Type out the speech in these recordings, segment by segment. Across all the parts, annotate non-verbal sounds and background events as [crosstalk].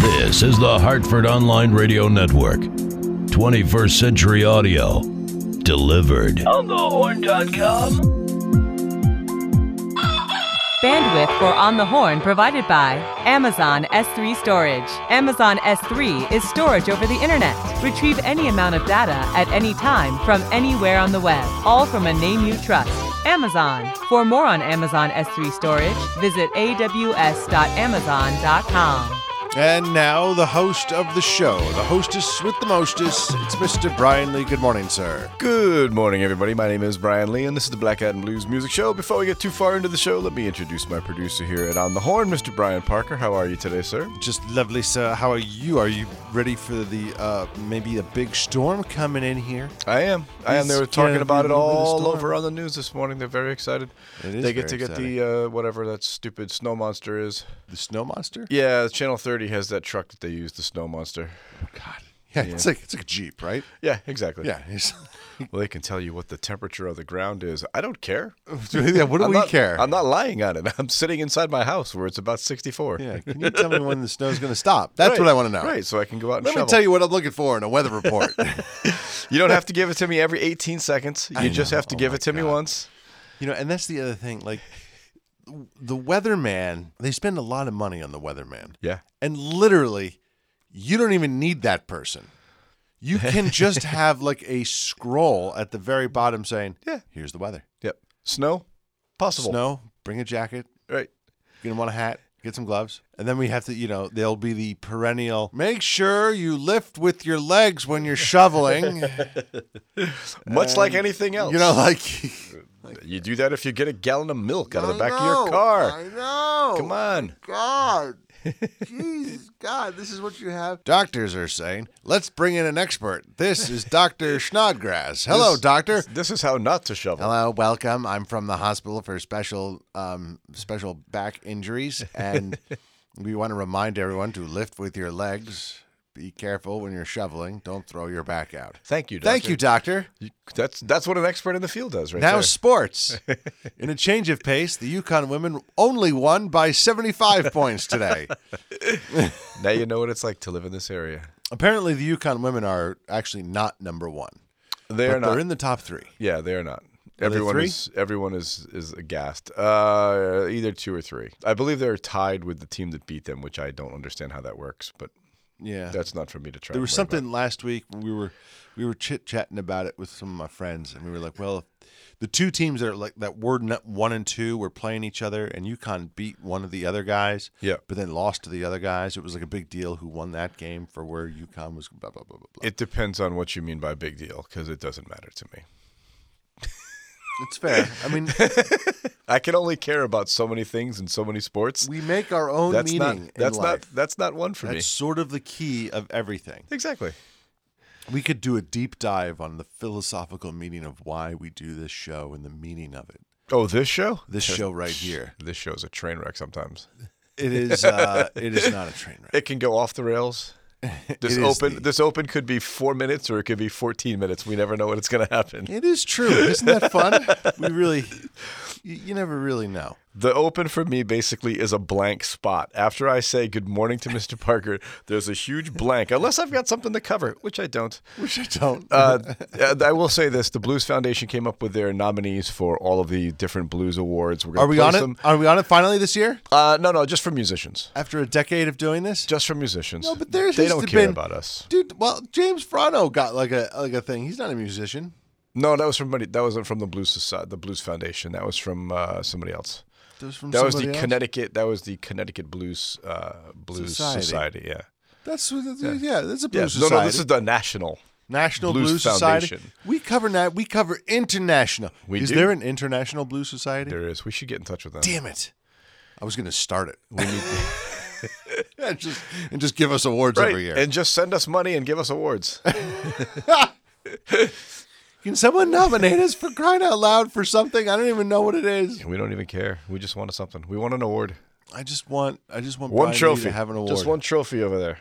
This is the Hartford Online Radio Network. 21st Century Audio. Delivered. On the horn.com. Bandwidth for On the Horn provided by Amazon S3 Storage. Amazon S3 is storage over the internet. Retrieve any amount of data at any time from anywhere on the web, all from a name you trust. Amazon. For more on Amazon S3 Storage, visit aws.amazon.com. And now the host of the show, the hostess with the mostest. It's Mr. Brian Lee. Good morning, sir. Good morning, everybody. My name is Brian Lee, and this is the Black Hat and Blues Music Show. Before we get too far into the show, let me introduce my producer here at On the Horn, Mr. Brian Parker. How are you today, sir? Just lovely, sir. How are you? Are you ready for the uh maybe a big storm coming in here? I am. I am. They were talking about it a little bit of all over on the news this morning. They're very excited. It is they get to get the uh, whatever that stupid snow monster is. The snow monster? Yeah, Channel 30 has that truck that they use, the snow monster. God. Yeah, it's like it's like a jeep, right? Yeah, exactly. Yeah. [laughs] Well, they can tell you what the temperature of the ground is. I don't care. [laughs] yeah. What do I'm we not, care? I'm not lying on it. [laughs] I'm sitting inside my house where it's about 64. yeah. Can you tell me when the snow's going to stop? That's Right, what I want to know. Right, so I can go out and Let shovel. me tell you what I'm looking for in a weather report. You don't have to give it to me every 18 seconds. You I just know. have to Oh give it to me once. You know, and that's the other thing. Like the weatherman, they spend a lot of money on the weatherman. Yeah. And literally, you don't even need that person. You [laughs] can just have like a scroll at the very bottom saying, Yeah. here's the weather. Yep. Snow? Possible. Snow, bring a jacket, Right. you're gonna want a hat, get some gloves. And then we have to, you know, there'll be the perennial make sure you lift with your legs when you're shoveling. [laughs] Much like anything else. you know, like [laughs] you do that if you get a gallon of milk out of the I back of your car. I know. Come on. God. [laughs] Jesus, God, this is what you have. Doctors are saying, let's bring in an expert. This is Dr. [laughs] Schnodgrass. Hello, This- doctor. This is how not to shovel. Hello, welcome. I'm from the hospital for special um, special back injuries, and [laughs] we want to remind everyone to lift with your legs. Be careful when you're shoveling. Don't throw your back out. Thank you, doctor. Thank you, doctor. That's that's what an expert in the field does, right Now there. sports. [laughs] In a change of pace, the UConn women only won by 75 [laughs] points today. [laughs] now you know what it's like to live in this area. Apparently, the UConn women are actually not number one. They're not. They're in the top three. yeah, they're not. they Everyone is everyone is is aghast. Uh, either two or three. I believe they're tied with the team that beat them, which I don't understand how that works, but Yeah. that's not for me to try. there was worry about. something last week when we were we were chit chatting about it with some of my friends, and we were like, well, the two teams that are like that were one and two were playing each other, and UConn beat one of the other guys. Yeah. But then lost to the other guys. It was like a big deal who won that game for where UConn was. Blah blah blah blah blah. It depends on what you mean by big deal, because it doesn't matter to me. It's fair. I mean, [laughs] I can only care about so many things in so many sports. we make our own that's meaning. not that's in not life. that's not one for me. That's sort of the key of everything. Exactly. We could do a deep dive on the philosophical meaning of why we do this show and the meaning of it. Oh, this show? This [laughs] show right here. This show's a train wreck sometimes. It is. Uh, it is not a train [laughs] wreck. It can go off the rails. [laughs] This open the- this open could be four minutes or it could be fourteen minutes. We never know what it's gonna happen. It is true. Isn't that fun? [laughs] we really. You, you never really know. The open for me basically is a blank spot. After I say good morning to [laughs] Mr. Parker, there's a huge blank, unless I've got something to cover, which I don't. Which I don't. Uh, I will say this: the Blues Foundation came up with their nominees for all of the different blues awards. We're gonna Are we place on it? Are we on it finally this year? Uh, no, no, just for musicians. After a decade of doing this, Just for musicians. No, but there's they don't care been- about us. dude. Well, James Frano got like a like a thing. He's not a musician. No, that was from somebody. That wasn't from the Blues Society, the Blues Foundation. That was from uh, somebody else. That was from That was the else? Connecticut. That was the Connecticut Blues uh, Blues Society. Society. Yeah. That's. Yeah, yeah that's a Yeah. blues society. no. No, this is the national. National Blues Blues, Society. Foundation. We cover that. We cover international. We is do. there an international blues society? There is. We should get in touch with them. Damn it! I was going to start it. We need [laughs] [laughs] and just and just give us awards Right. every year. And just send us money and give us awards. [laughs] Can someone nominate us for crying out loud for something? I don't even know what it is. we don't even care. We just want something. We want an award. I just want. I just want One Brian Lee trophy. to have an award. Just one trophy over there.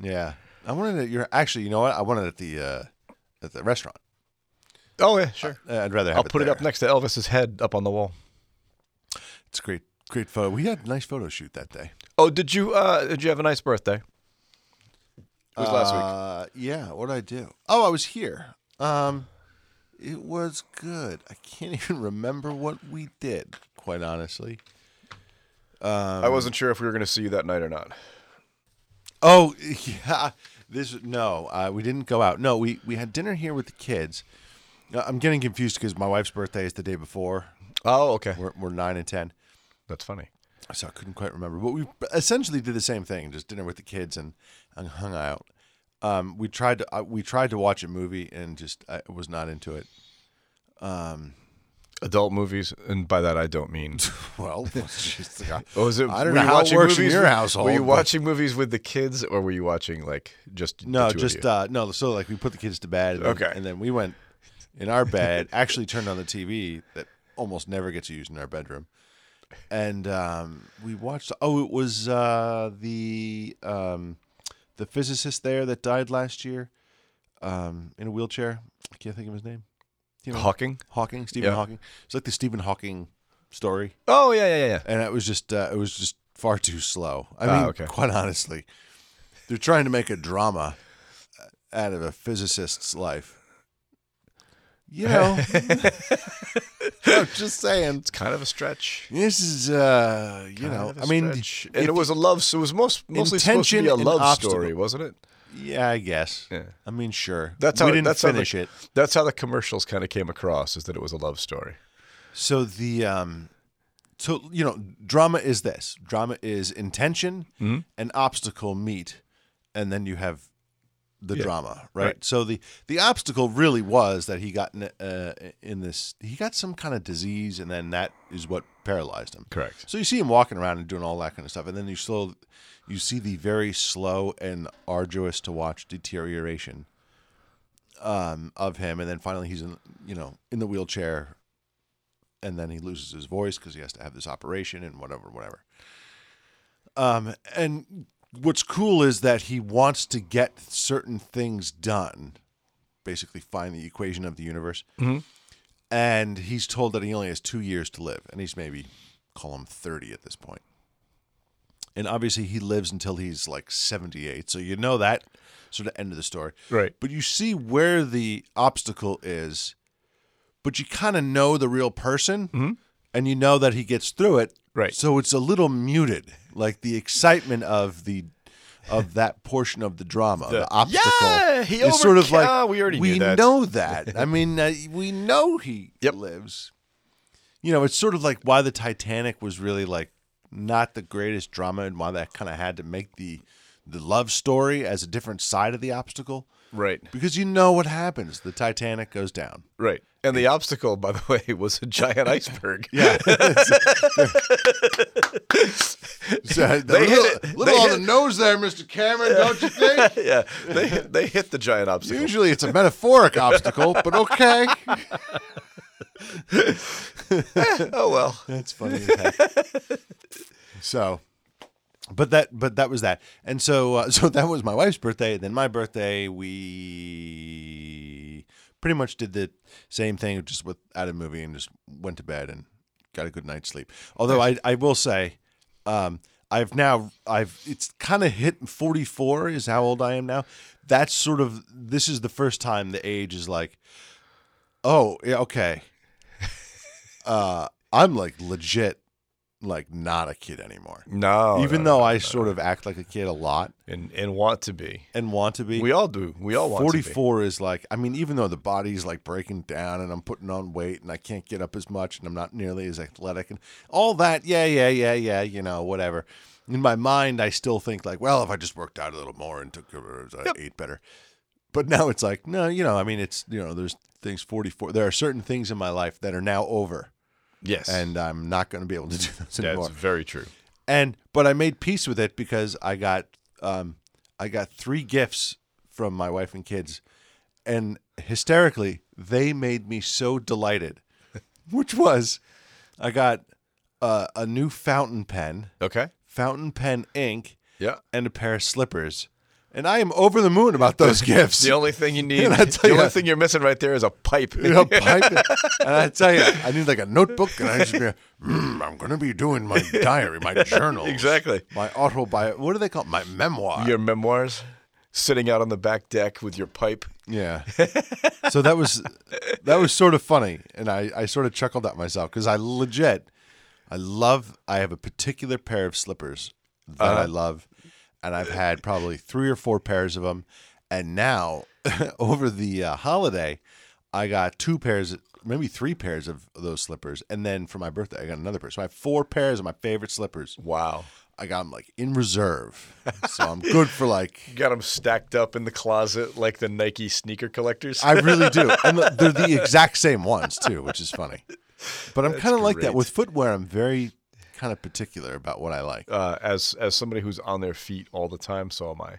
Yeah, I wanted it. You're actually. You know what? I wanted it at the uh, at the restaurant. Oh yeah, sure. Uh, I'd rather have I'll put it up next to Elvis's head up on the wall. It's great, great photo. We had a nice photo shoot that day. Oh, did you uh did you have a nice birthday? It was last week. Uh, yeah. What did I do? Oh, I was here. Um, it was good. I can't [laughs] even remember what we did. Quite honestly. I wasn't sure if we were going to see you that night or not. Oh [laughs] yeah, this no, uh, we didn't go out. No, we we had dinner here with the kids. Uh, I'm getting confused because my wife's birthday is the day before. Oh, okay. We're, we're nine and ten, That's funny. so I couldn't quite remember. But we essentially did the same thing, just dinner with the kids and, and hung out. Um, we tried to uh, we tried to watch a movie and just I was not into it. Adult movies, and by that I don't mean. [laughs] Well, [laughs] just, uh, Oh, is it? I don't know how it watching works in your with- household, Were you but- watching movies with the kids, or were you watching like just No, just uh, no. So like we put the kids to bed. And then, Okay. and then we went in our bed. [laughs] Actually, turned on the TV that almost never gets used in our bedroom, and um, we watched. Oh, it was uh, the um, the physicist there that died last year um, in a wheelchair. I can't think of his name. You know, Hawking. Hawking, Stephen Yeah. Hawking. It's like the Stephen Hawking story Oh yeah, yeah, yeah, yeah. and it was just uh, it was just far too slow. I Ah, mean, okay. quite honestly, they're trying to make a drama out of a physicist's life. You know, [laughs] [laughs] I'm just saying. It's kind of a stretch. This is, uh, you Kind know, of a I mean, stretch. and it was a love. So it was most mostly supposed to Intention be a and love obstacle. story, wasn't it? yeah, I guess. Yeah. I mean, sure. That's how we didn't that's how the- finish it. That's how the commercials kind of came across, is that it was a love story. So the um so you know, drama is this. Drama is intention Mm-hmm. and obstacle meet and then you have the Yeah. drama, right? Right. So the the obstacle really was that he got in, uh, in this he got some kind of disease and then that is what paralyzed him. Correct. So you see him walking around and doing all that kind of stuff and then you slow you see the very slow and arduous to watch deterioration um, of him and then finally he's in you know in the wheelchair and then he loses his voice because he has to have this operation and whatever, whatever. Um, and what's cool is that he wants to get certain things done, basically find the equation of the universe. Mm-hmm. And he's told that he only has two years to live, and he's maybe call him thirty at this point. And obviously, he lives until he's like seventy-eight. So you know that sort of end of the story, Right. But you see where the obstacle is but you kind of know the real person mm-hmm. and you know that he gets through it. Right. So it's a little muted. Like the excitement of the of that portion of the drama, the, obstacle Yeah, he is sort of like Ah, we already knew that. know that. I mean, uh, we know he Yep. lives. You know, it's sort of like why the Titanic was really like not the greatest drama and why that kind of had to make the the love story as a different side of the obstacle Right. because you know what happens. The Titanic goes down. Right. And the obstacle, by the way, [laughs] was a giant iceberg. [laughs] Yeah. [laughs] So, They hit little, it. little They on hit- the nose there, Mr. Cameron, don't you think? yeah. They they hit the giant obstacle. Usually it's a metaphoric obstacle, but okay. oh well. That's funny. so, but that, but that was that, and so, uh, [laughs] so that was my wife's birthday. Then my birthday, we pretty much did the same thing, just with at a movie and just went to bed and got a good night's sleep. Although I, I will say, um, I've now, I've, it's kind of hit 44 is how old I am now. That's sort of, this is the first time the age is like, oh, yeah, okay. [laughs] Uh, I'm like legit, like not a kid anymore. No. Even no, though no, I no. sort of act like a kid a lot and and want to be. and want to be. We all do. We all want to be. 44 is like, I mean, even though the body's like breaking down and I'm putting on weight and I can't get up as much and I'm not nearly as athletic and all that, yeah, yeah, yeah, yeah, you know, whatever. In my mind, I still think like, well, if I just worked out a little more and took, or I uh, ate better. But now it's like, no, you know, I mean, it's, you know, there's things 44. There are certain things in my life that are now over Yes. and I'm not going to be able to do [laughs] those anymore. that's very true. and but I made peace with it because I got um, I got three gifts from my wife and kids, and hysterically they made me so delighted, [laughs] which was I got uh, a new fountain pen, Okay. fountain pen ink, Yeah. and a pair of slippers, and I am over the moon about those [laughs] gifts. The only thing you need, And I tell the tell only thing you're missing right there is a pipe. [laughs] You know, pipe. [laughs] And I tell you, I need like a notebook, and I just be, mm, I'm going to be doing my diary, my journal, Exactly. my autobi. What do they call it? my memoir? Your memoirs. sitting out on the back deck with your pipe. Yeah. so that was that was sort of funny, and I I sort of chuckled at myself because I legit I love I have a particular pair of slippers that I love, and I've had probably three or four pairs of them, and now [laughs] over the uh, holiday, I got two pairs. Maybe three pairs of those slippers, and then for my birthday, I got another pair. So I have four pairs of my favorite slippers. Wow. I got them like in reserve, so I'm good for like [laughs] You got them stacked up in the closet like the Nike sneaker collectors. I really do. [laughs] And they're the exact same ones too, which is funny. But I'm kind of like that with footwear. I'm very kind of particular about what I like. uh, as as somebody who's on their feet all the time, so am I.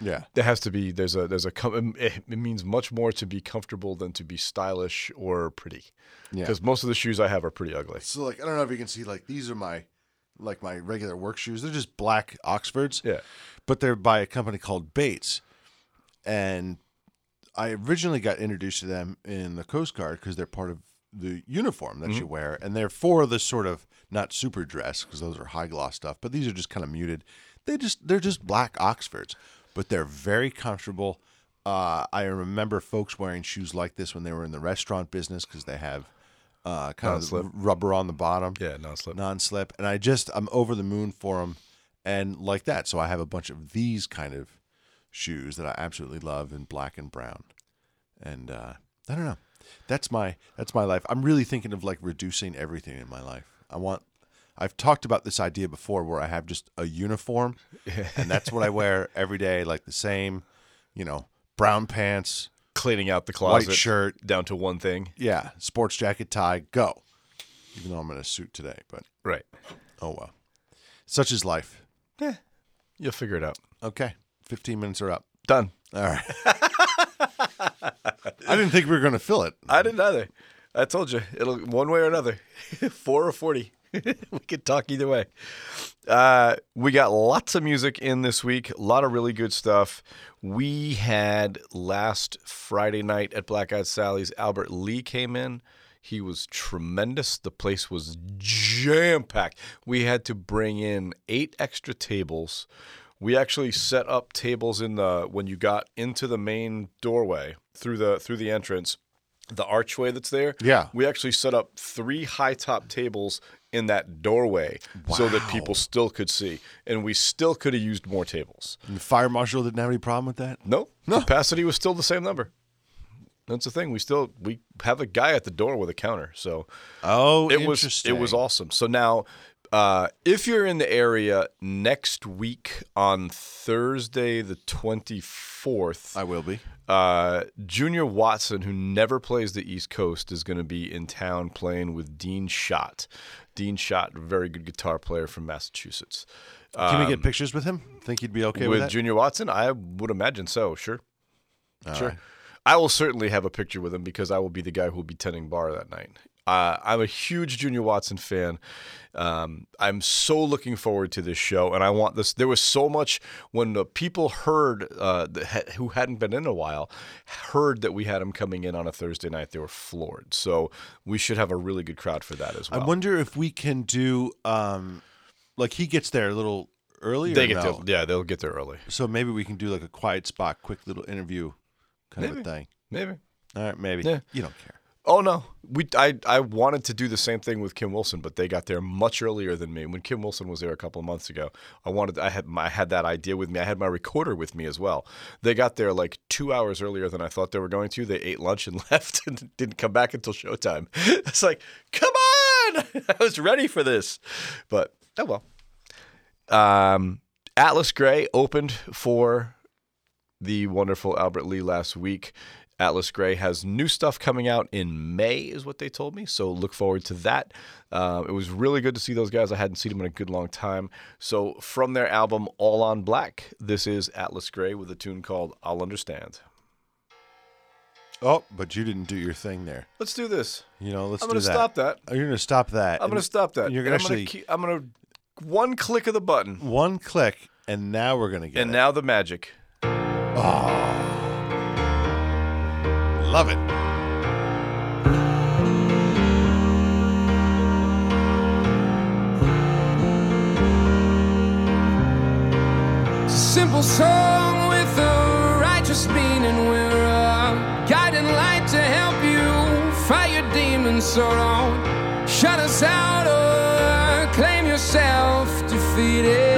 Yeah. There has to be there's a there's a it, it means much more to be comfortable than to be stylish or pretty. Yeah. Because most of the shoes I have are pretty ugly. So like I don't know if you can see like these are my like my regular work shoes. They're just black Oxfords. Yeah. But they're by a company called Bates. And I originally got introduced to them in the Coast Guard because they're part of the uniform that you wear, and they're for this sort of not super dress because those are high gloss stuff, but these are just kind of muted. They just they're just black Oxfords, but they're very comfortable. Uh, I remember folks wearing shoes like this when they were in the restaurant business because they have uh, kind Non-slip. of rubber on the bottom Yeah, non slip. non-slip and i just i'm over the moon for them and like that so i have a bunch of these kind of shoes that i absolutely love in black and brown and uh i don't know that's my that's my life i'm really thinking of like reducing everything in my life i want i've talked about this idea before where i have just a uniform [laughs] and that's what i wear every day like the same you know brown pants Cleaning out the closet, white shirt. down to one thing. yeah sports jacket tie go even though i'm in a suit today but Right. oh well such is life Yeah. You'll figure it out. Okay. 15 minutes are up. Done. All right. [laughs] I didn't think we were going to fill it. I didn't either. I told you it'll one way or another, [laughs] four or forty. [laughs] we could talk either way. Uh, we got lots of music in this week. A lot of really good stuff. We had last Friday night at Black Eyed Sally's. Albert Lee came in. He was tremendous. The place was jam packed. We had to bring in eight extra tables. We actually set up tables in the when you got into the main doorway through the through the entrance, the archway that's there. Yeah. We actually set up three high top tables in that doorway so that people still could see. And we still could have used more tables. And the fire marshal didn't have any problem with that? No, No. capacity was still the same number. That's the thing. We still we have a guy at the door with a counter. So Oh, it was it was awesome. So now, uh, if you're in the area next week on Thursday the twenty fourth, I will be. Uh, Junior Watson, who never plays the East Coast, is going to be in town playing with Dean Schott. Dean Schott, very good guitar player from Massachusetts. Can we get pictures with him? Think he'd be okay with, with? Junior Watson, I would imagine so. Sure, sure. right. I will certainly have a picture with him because I will be the guy who will be tending bar that night. Uh, I'm a huge Junior Watson fan. Um, I'm so looking forward to this show, and I want this. There was so much when the people heard uh, ha- who hadn't been in a while heard that we had him coming in on a Thursday night. They were floored. So we should have a really good crowd for that as well. I wonder if we can do, um, like, he gets there a little early. they or get no? there, yeah, they'll get there early. So maybe we can do like a quiet spot, quick little interview kind of Maybe. a thing. Maybe. All right, maybe. Yeah. You don't care. Oh no, we I I wanted to do the same thing with Kim Wilson, but they got there much earlier than me. When Kim Wilson was there a couple of months ago, I wanted I had my, I had that idea with me. I had my recorder with me as well. They got there like two hours earlier than I thought they were going to. They ate lunch and [laughs] left and didn't come back until showtime. [laughs] It's like, come on, [laughs] I was ready for this, but oh well. Um, Atlas Gray opened for the wonderful Albert Lee last week. Atlas Gray has new stuff coming out in May, is what they told me. So look forward to that. Uh, it was really good to see those guys. I hadn't seen them in a good long time. So from their album All on Black, this is Atlas Gray with a tune called I'll Understand. Oh, but you didn't do your thing there. Let's do this. You know, let's do this. I'm going to that. stop that. Oh, you're going to stop that. I'm going to stop that. You're And going I'm to gonna actually keep- I'm going to one click of the button, one click, and now we're going to get and it. now the magic. Love it. A simple song with a just meaning we're a guiding light to help you fight your demons. So don't shut us out or claim yourself defeated.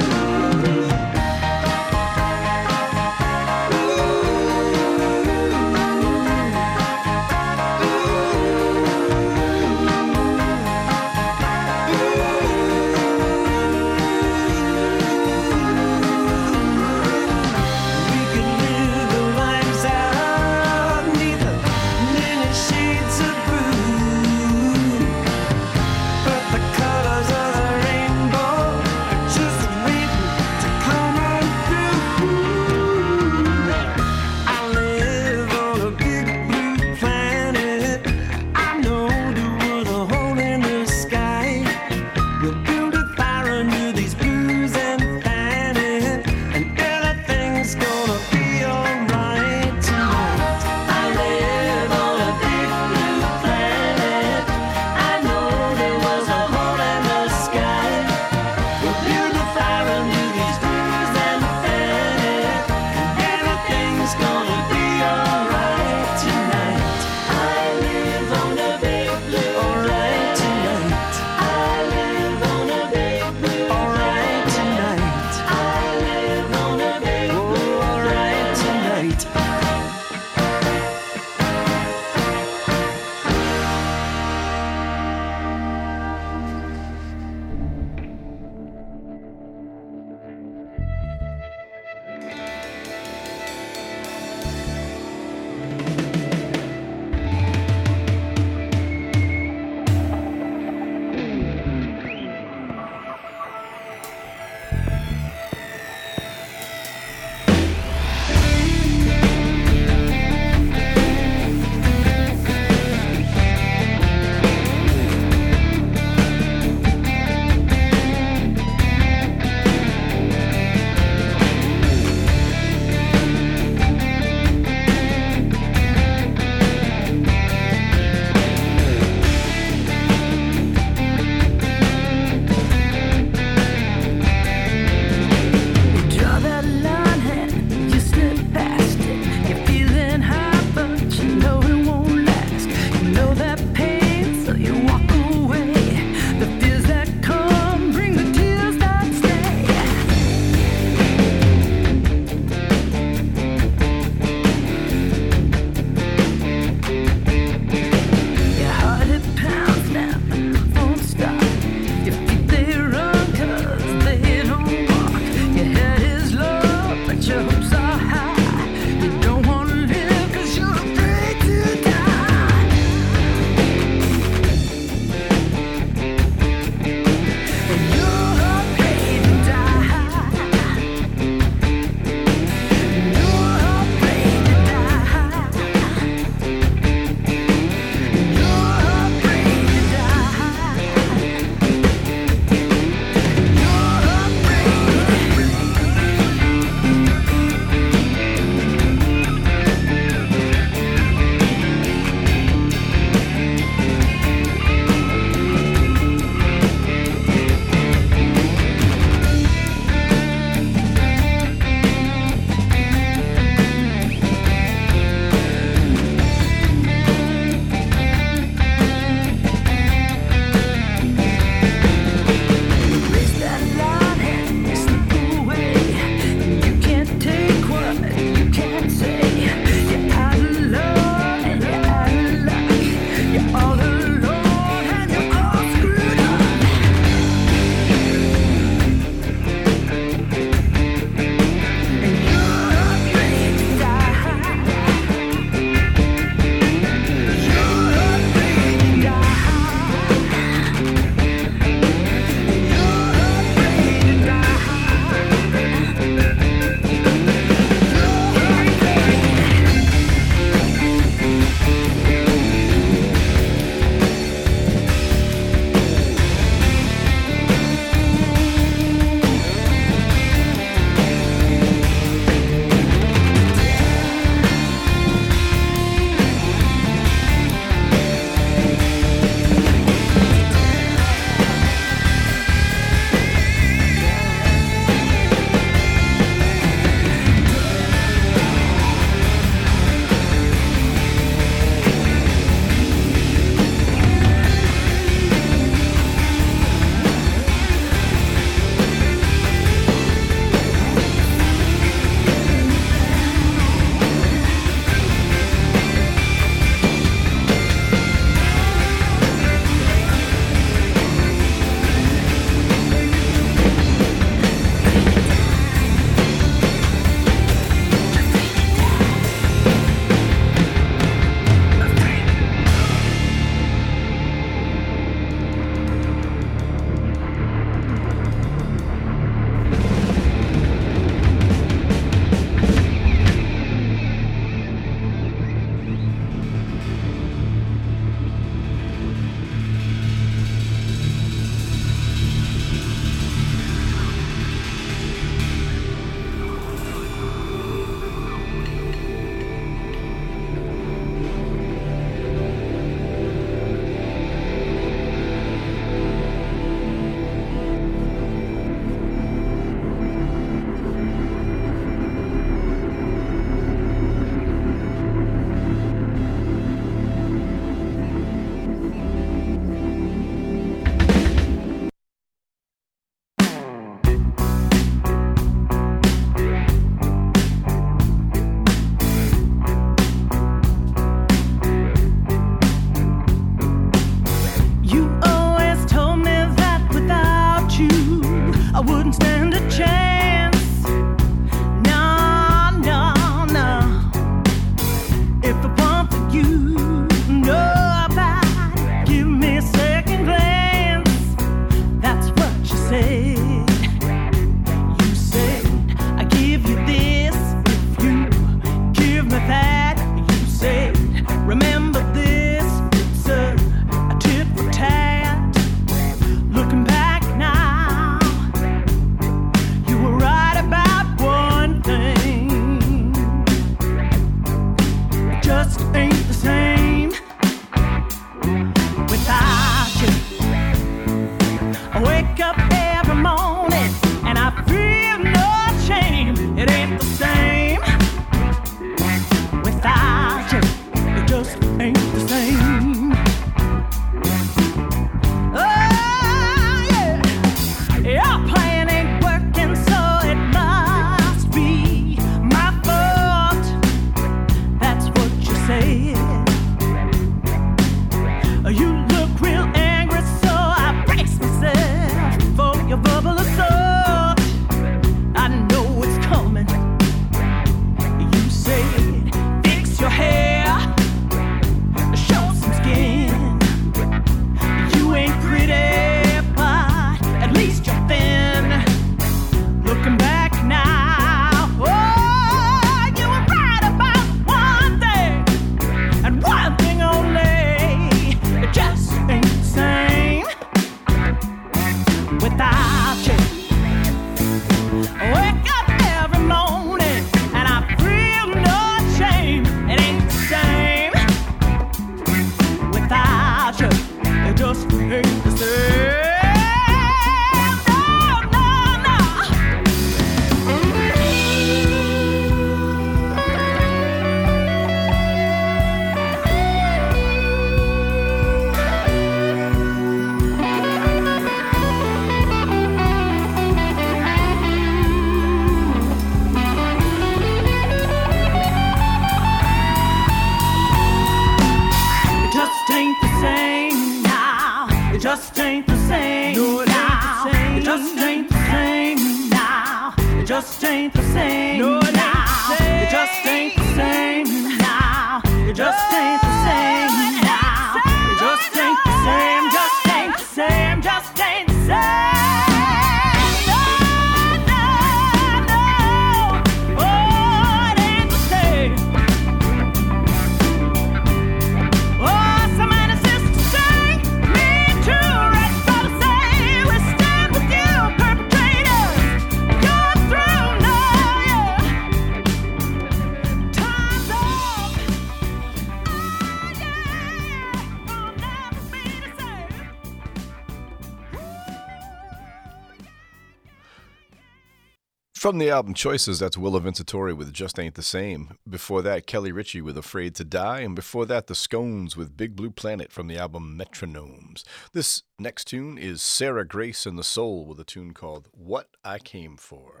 From the album Choices, that's Willa Vincitore with Just Ain't the Same. Before that, Kelly Ritchie with Afraid to Die. And before that, The Scones with Big Blue Planet from the album Metronomes. This next tune is Sarah Grace and the Soul with a tune called What I Came For.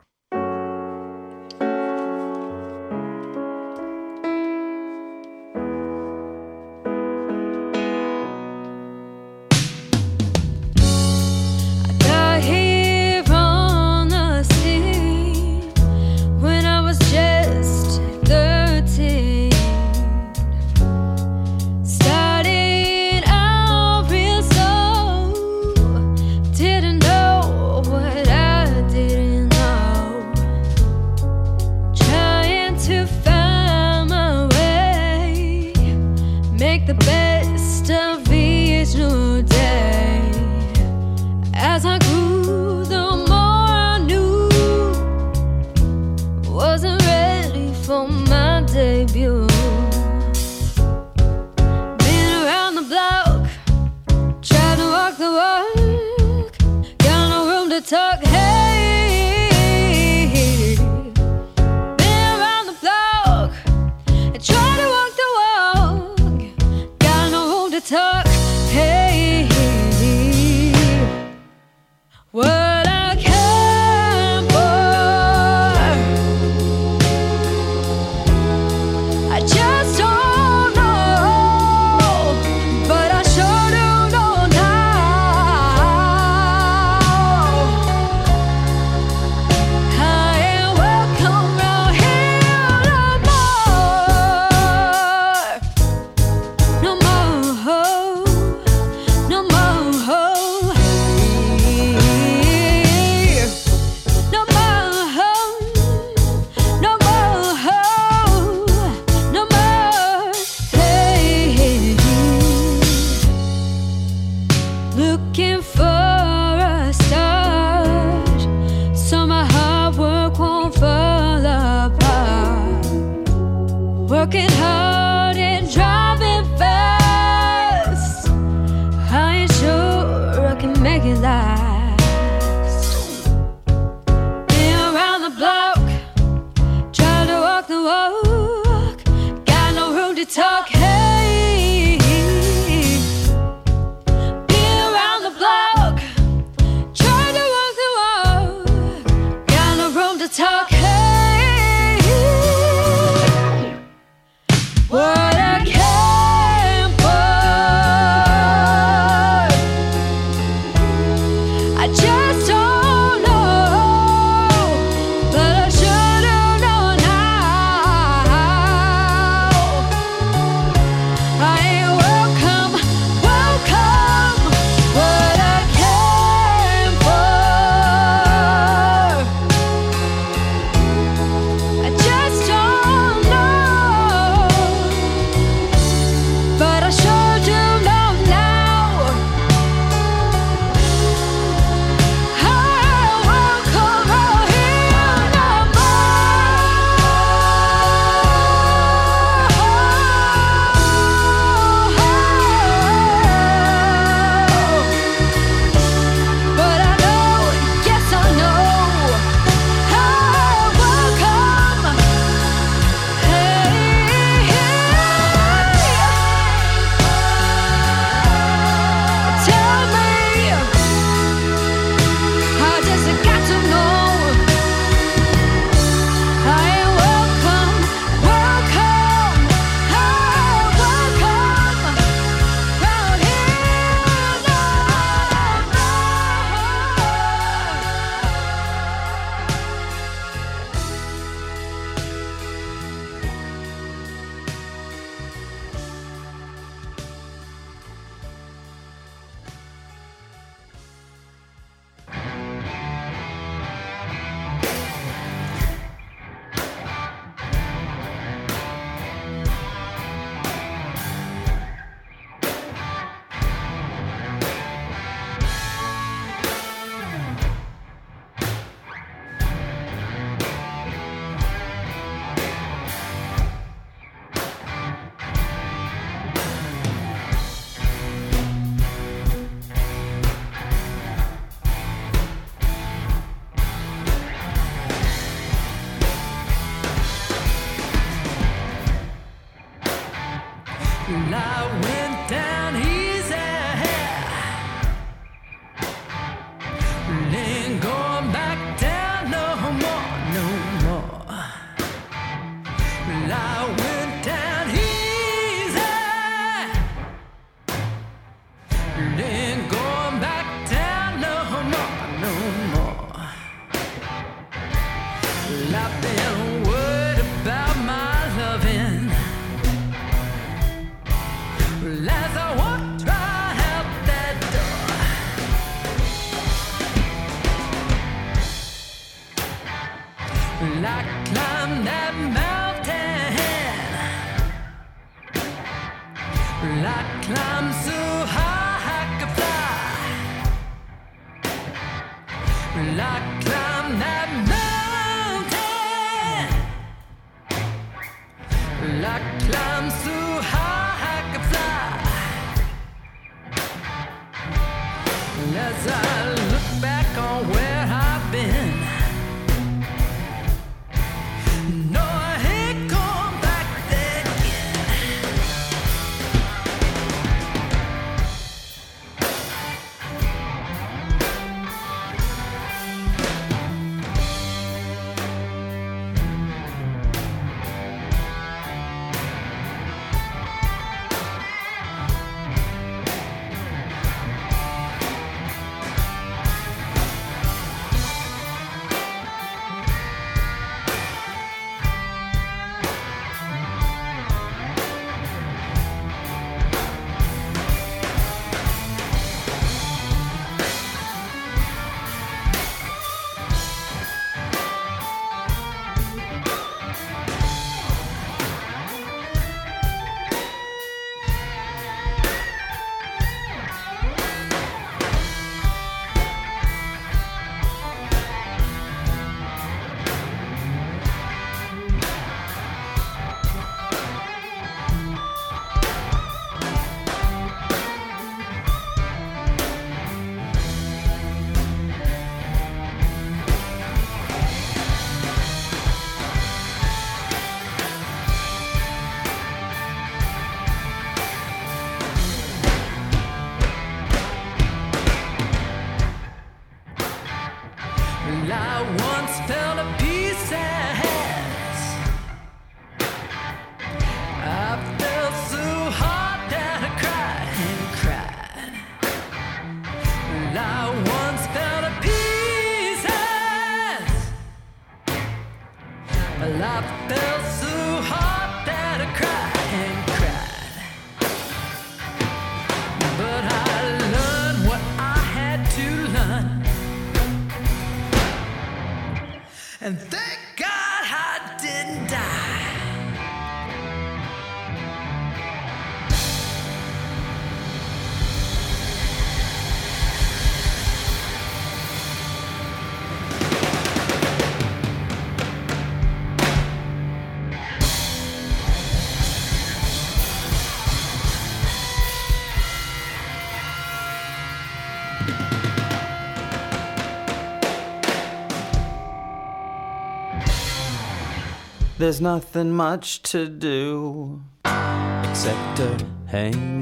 There's nothing much to do except to hang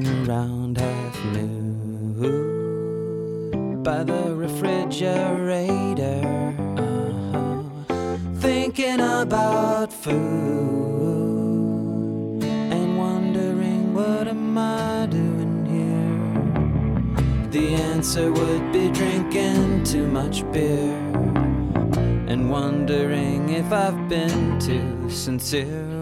sincere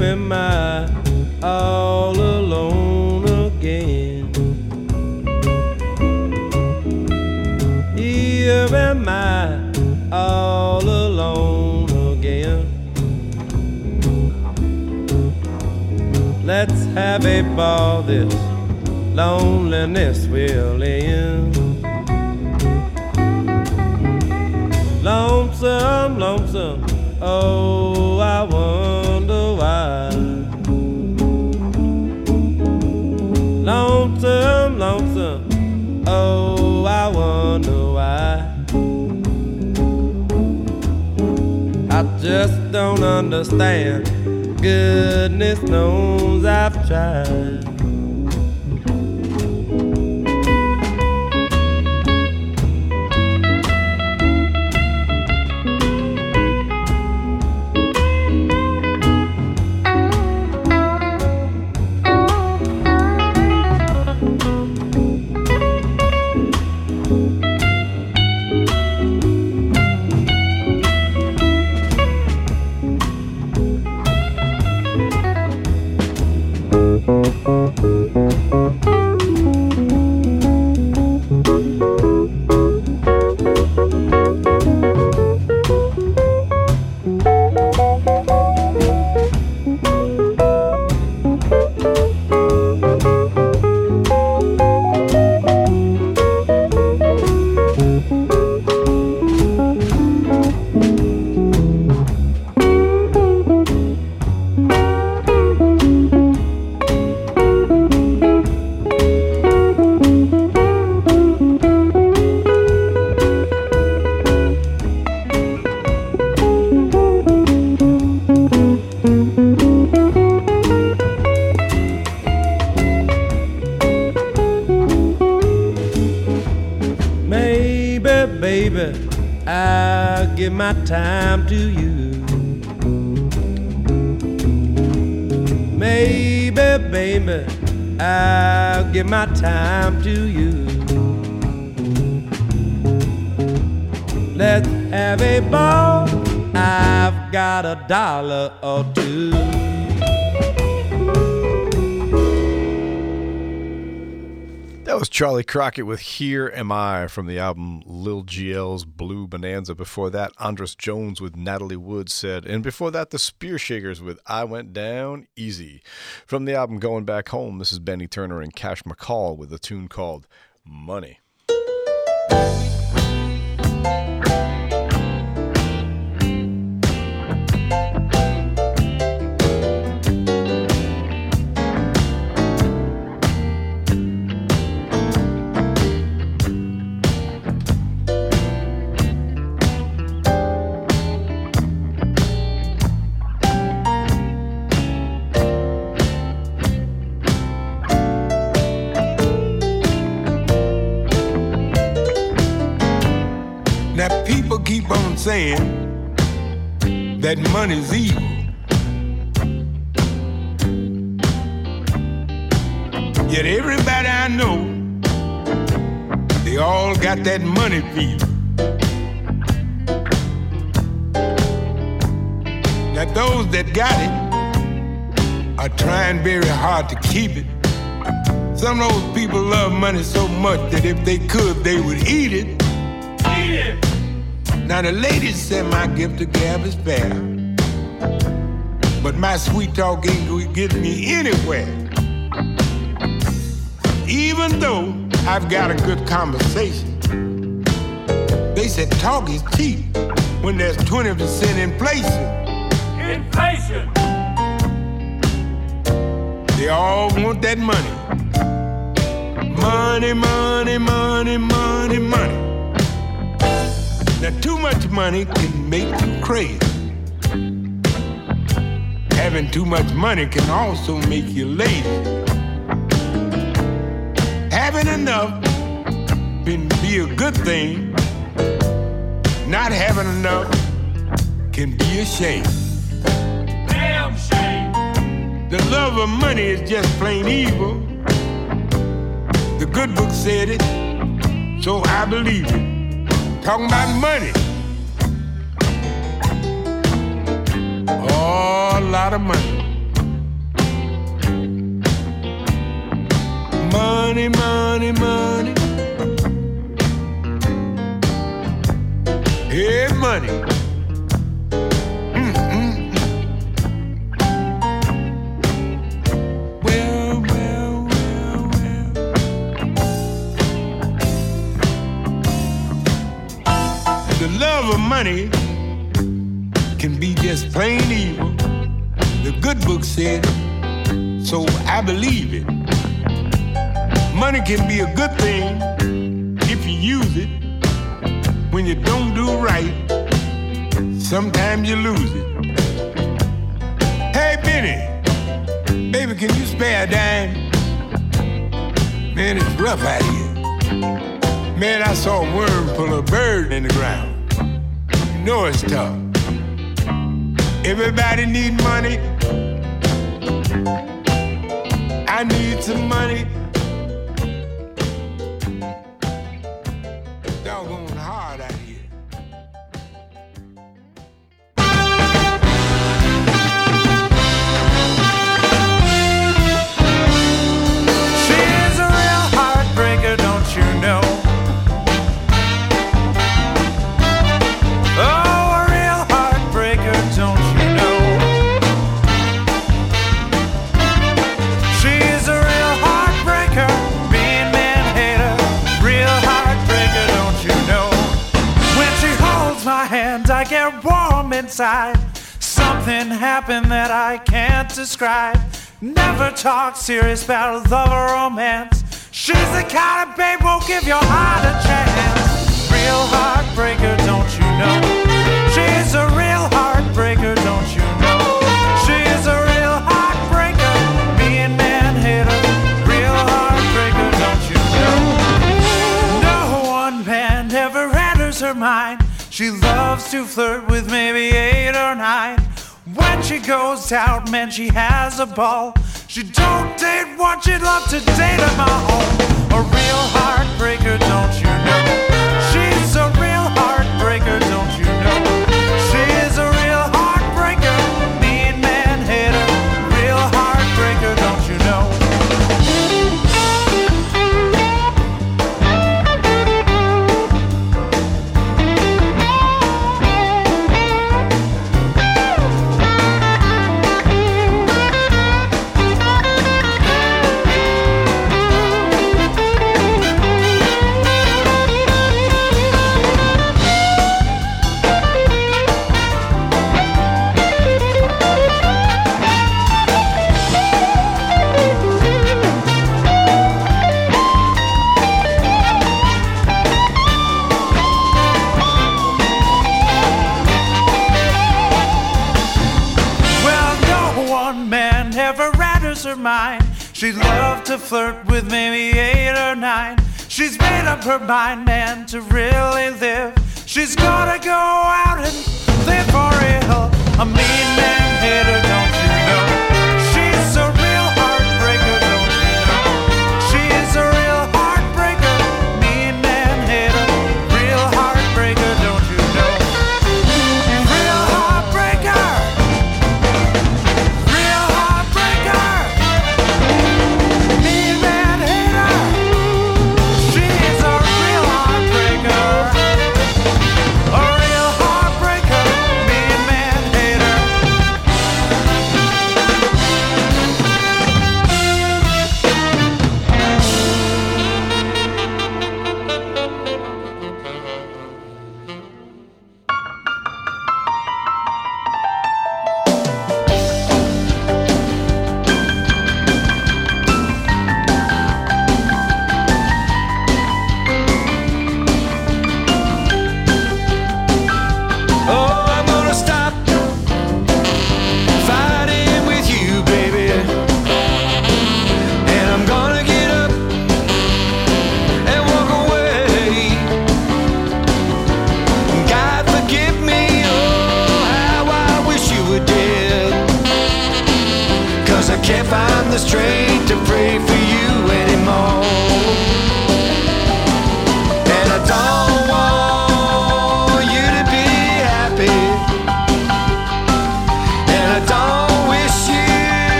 Am I, all alone again. Here am I, all alone again. Let's have a ball, this loneliness will end. Lonesome, lonesome, oh, don't understand. Goodness knows I've tried. Crockett with Here Am I from the album Lil GL's Blue Bonanza. Before that, Andres Jones with Natalie Wood said. And before that, the Spear Shakers with I Went Down Easy. From the album Going Back Home, this is Benny Turner and Cash McCall with a tune called Money. Saying that money's evil. Yet everybody I know, they all got that money fever. Now those that got it are trying very hard to keep it. Some of those people love money so much that if they could, they would eat it. Eat it. Now the ladies said my gift of gab is fair, but my sweet talk ain't gonna get me anywhere. Even though I've got a good conversation, they said talk is cheap when there's 20% inflation. Inflation. They all want that money. Money, money, money, money, money. Now, too much money can make you crazy. Having too much money can also make you lazy. Having enough can be a good thing. Not having enough can be a shame. Damn shame. The love of money is just plain evil. The good book said it, so I believe it. Talking about money. Oh, a lot of money. Money, money, money. Hey, money. Money can be just plain evil. The good book said so I believe it. Money can be a good thing if you use it. When you don't do right, sometimes you lose it. Hey, Benny, baby, can you spare a dime? Man, it's rough out here. Man, I saw a worm pull a bird in the ground. Know it's tough. Everybody need money. I need some money. Never talk serious about love or romance. She's the kind of babe won't give your heart a chance. Real heartbreaker, don't you know? She's a real heartbreaker, don't you know? She's a real heartbreaker, mean man hater. Real heartbreaker, don't you know? No one man ever enters her mind. She loves to flirt with maybe eight or nine. When she goes out, man, she has a ball. She don't date what she'd love to date at my home. A real heartbreaker, don't you know? She's a real heartbreaker, don't you know? Mind. She'd love to flirt with maybe eight or nine. She's made up her mind, man, to really live. She's gonna go out and live for real. A mean man hater, don't you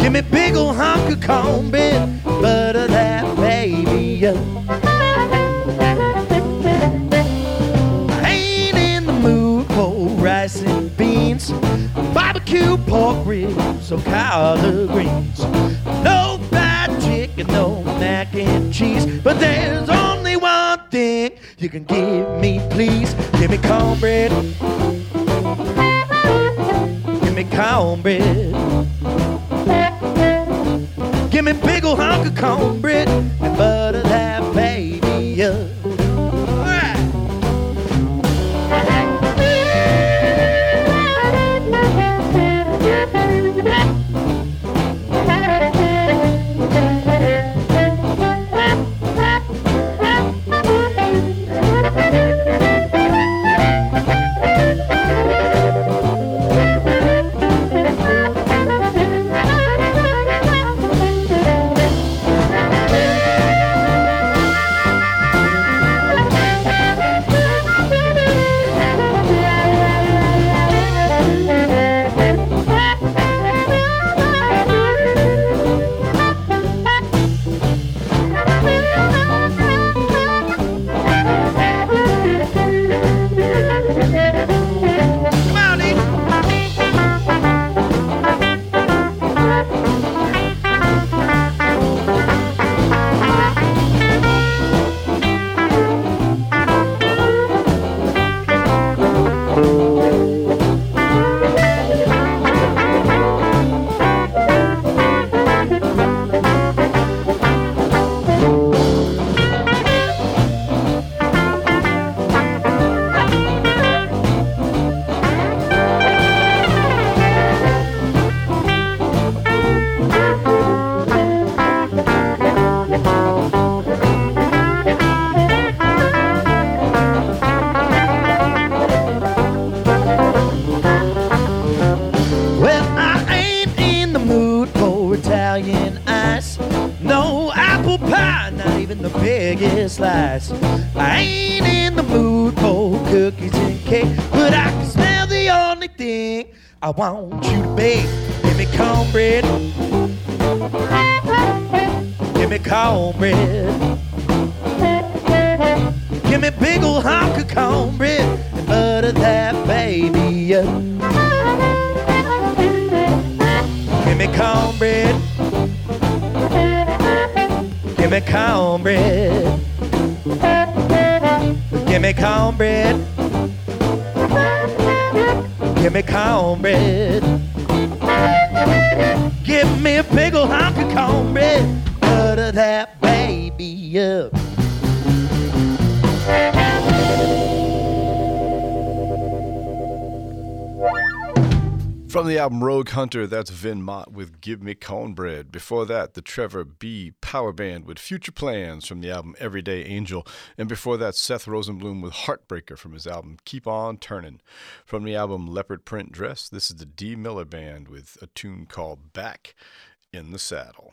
Give me big ol' hunk of cornbread, butter that baby up. Ain't in the mood for rice and beans, barbecue pork ribs or collard greens. No fried chicken, no mac and cheese, but there's only one thing you can give me, please. Give me cornbread me cornbread. Give me big ol' hunk of cornbread. Hunter, that's Vin Mott with Give Me Cornbread. Before that, the Trevor B. Power Band with Future Plans from the album Everyday Angel. And before that, Seth Rosenblum with Heartbreaker from his album Keep On Turning. From the album Leopard Print Dress, this is the D. Miller Band with a tune called Back in the Saddle.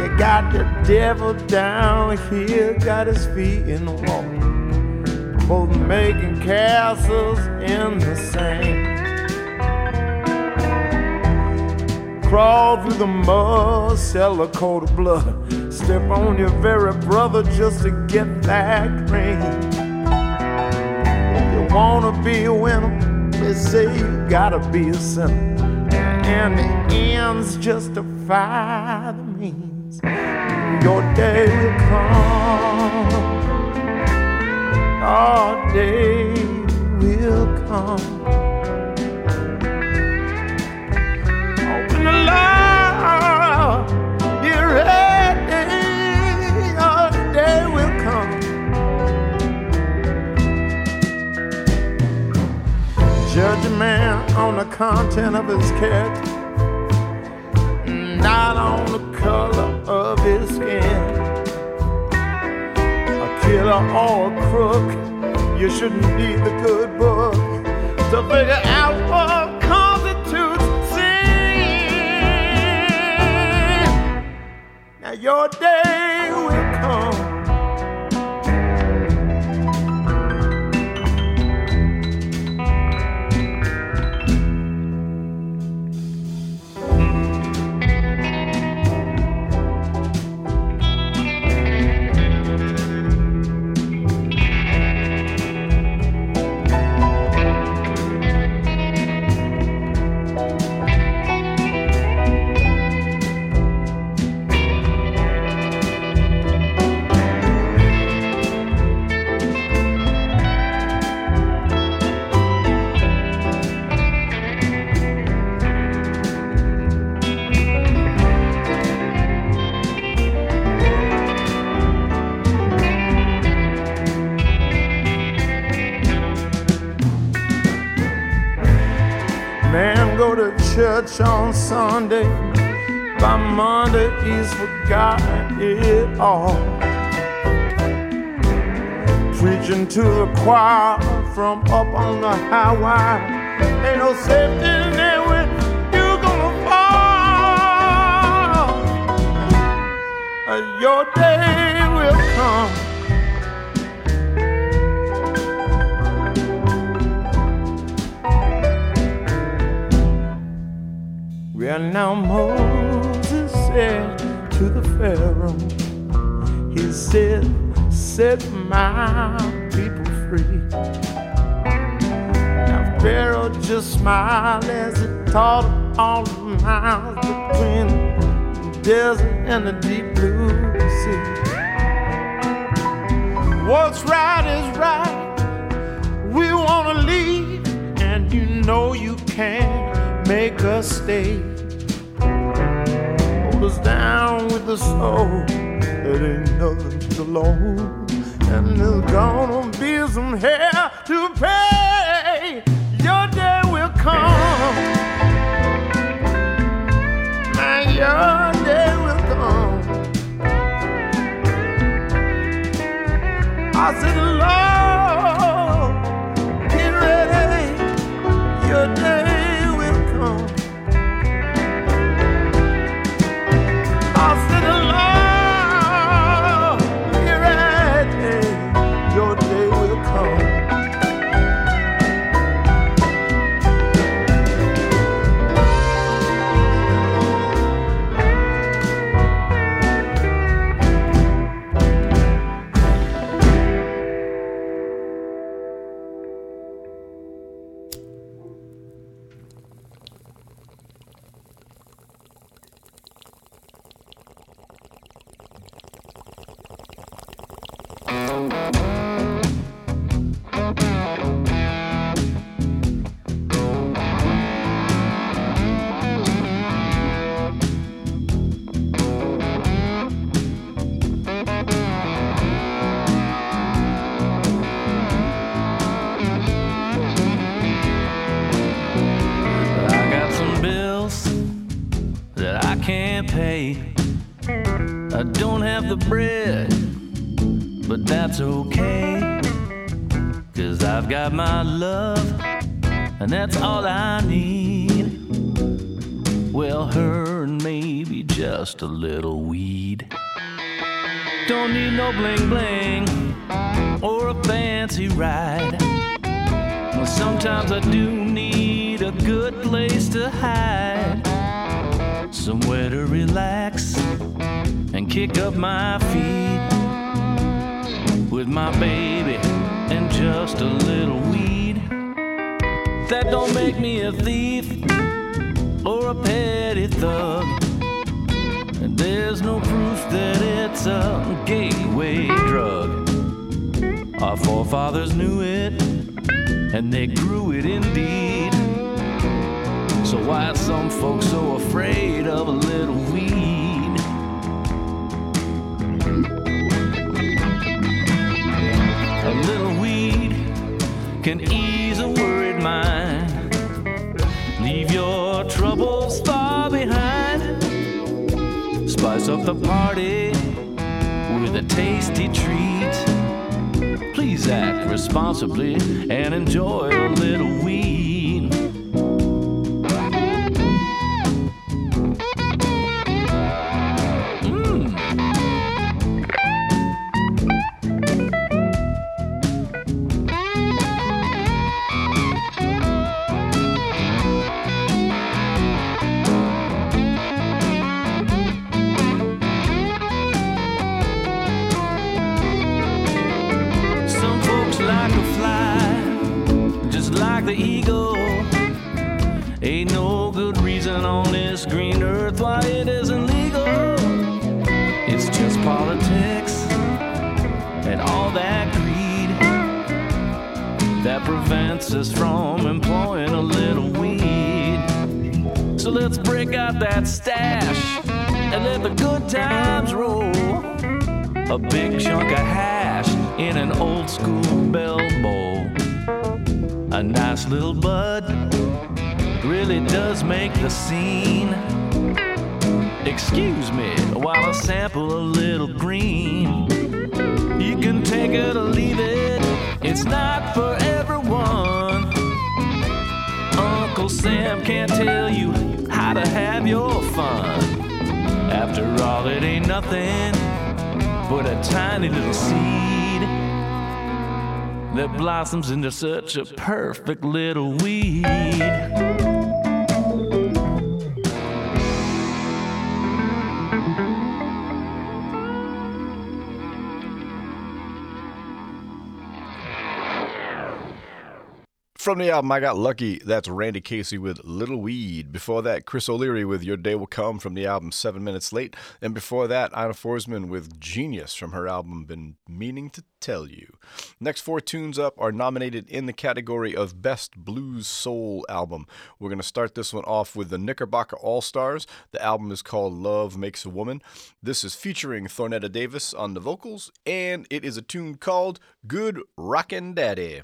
you got the devil down here, got his feet in the wall, both making castles in the sand. Crawl through the mud, sell a coat of blood, step on your very brother just to get that ring. If you wanna be a winner, they say you gotta be a sinner, and the ends justify the means. Your day will come. Your day will come. Open the Lord, get ready. Your day will come. Judge a man on the content of his character, not on the color his skin. A killer or a crook, you shouldn't need the good book to figure out what constitutes sin. Now your day will come. On Sunday. By Monday, he's forgotten it all. Preaching to the choir from up on the highway. Ain't no safety net when you gonna fall. Your day will come. Well, now Moses said to the Pharaoh, He said, Set my people free. Now Pharaoh just smiled as he taught all the miles between the desert and the deep blue sea. What's right is right. We want to leave, and you know you can't make us stay. Us down with the soul that ain't nothing alone. And there's gonna be some hell to pay. Your day will come. Man, your day will come. I said, Lord, my love, and that's all I need. Well, her and maybe just a little weed. Don't need no bling bling or a fancy ride. Well, sometimes I do need a good place to hide, somewhere to relax and kick up my feet with my baby just a little weed. That don't make me a thief or a petty thug. And there's no proof that it's a gateway drug. Our forefathers knew it and they grew it indeed. So why are some folks so afraid of a little weed? Can ease a worried mind, leave your troubles far behind, spice up the party with a tasty treat. Please act responsibly and enjoy a little weed. blossoms in their such a perfect little weed. From the album I Got Lucky, that's Randy Casey with Little Weed. Before that, Chris O'Leary with Your Day Will Come from the album Seven Minutes Late. And before that, Ina Forsman with Genius from her album Been Meaning to Tell You. Next four tunes up are nominated in the category of Best Blues Soul Album. We're going to start this one off with the Knickerbocker All Stars. The album is called Love Makes a Woman. This is featuring Thornetta Davis on the vocals, and it is a tune called Good Rockin' Daddy.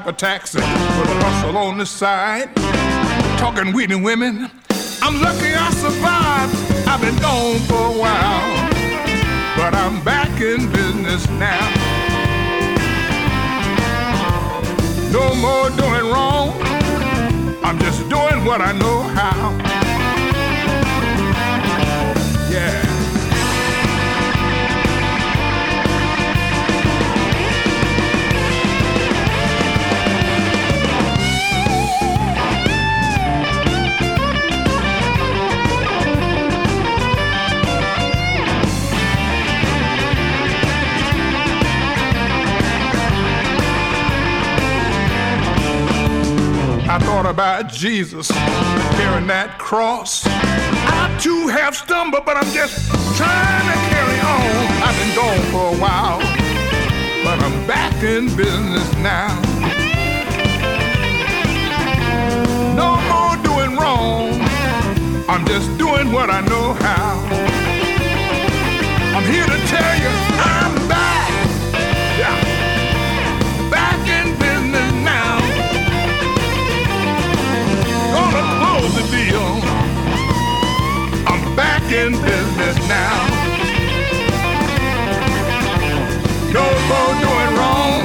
Drive a taxi with a hustle on the side, talking weed and women. I'm lucky I survived. I've been gone for a while, but I'm back in business now. No more doing wrong. I'm just doing what I know how. Yeah. I thought about Jesus carrying that cross. I too have stumbled, but I'm just trying to carry on. I've been gone for a while, but I'm back in business now. No more doing wrong. I'm just doing what I know how. I'm here to tell you I'm back. No more doing wrong.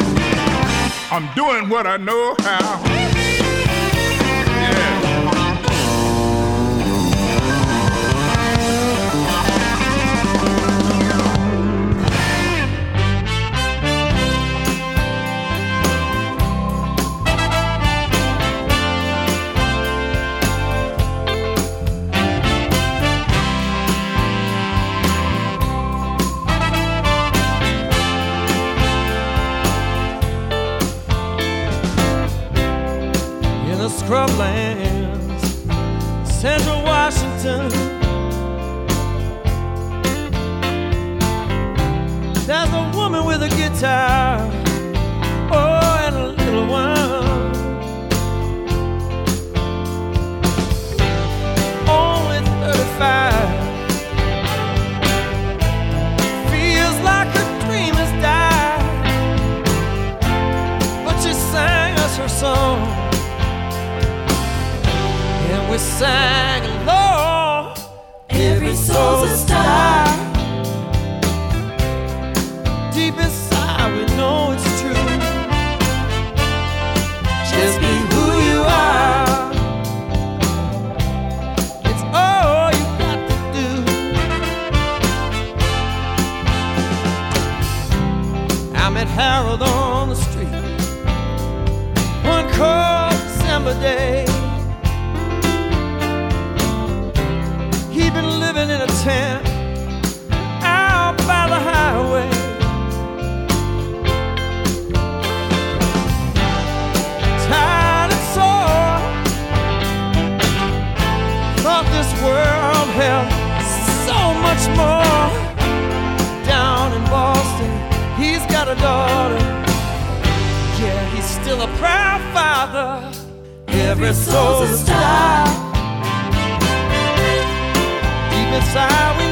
I'm doing what I know how. Washington. There's a woman with a guitar, oh, and a little one. Only 35. Feels like dream has died, but she sang us her song and we sang. Star. Deep inside, we know it's true. Just be who you are. It's all you got to do. I met Harold on the street one cold December day. Held so much more. Down in Boston, he's got a daughter. Yeah, he's still a proud father. Every soul's a star. Deep inside, we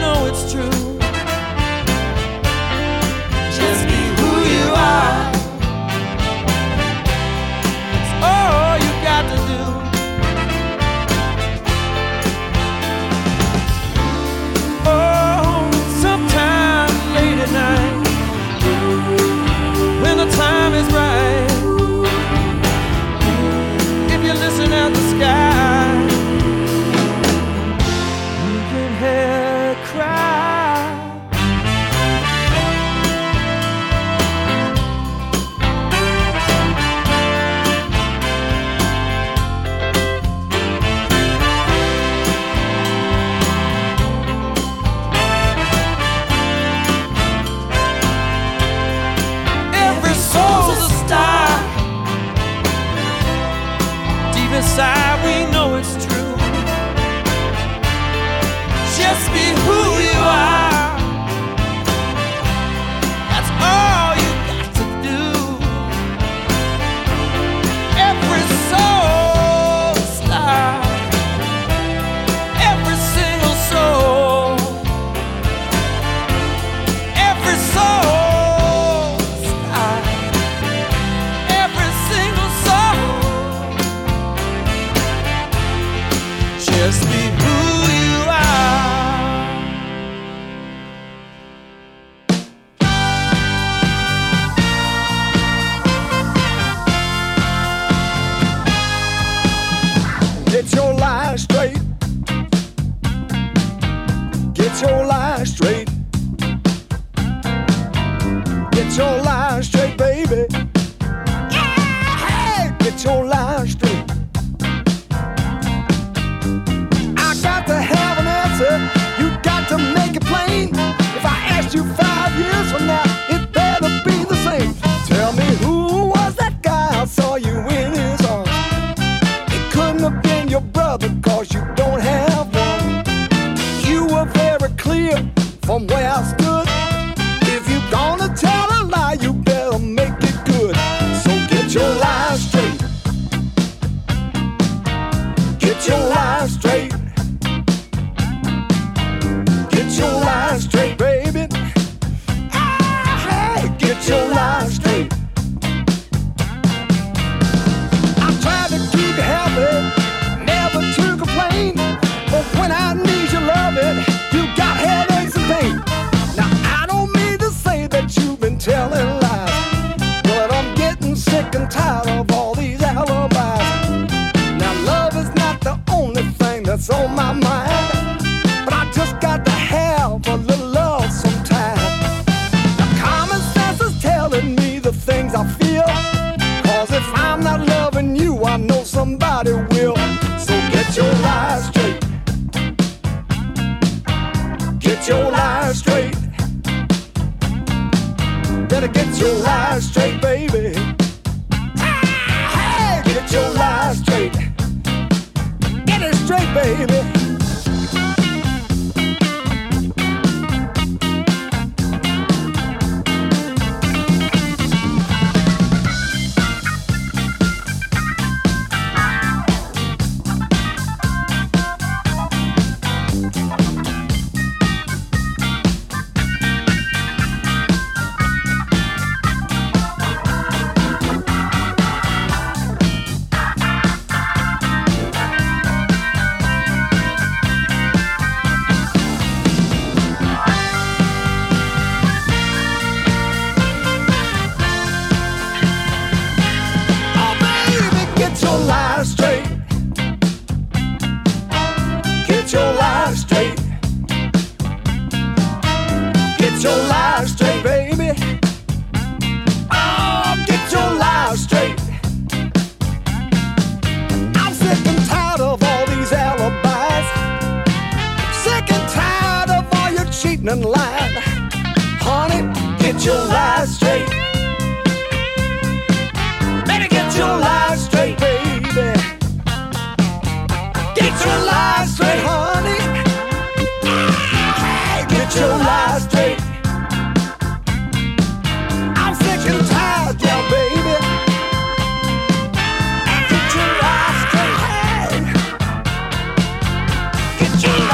Get you.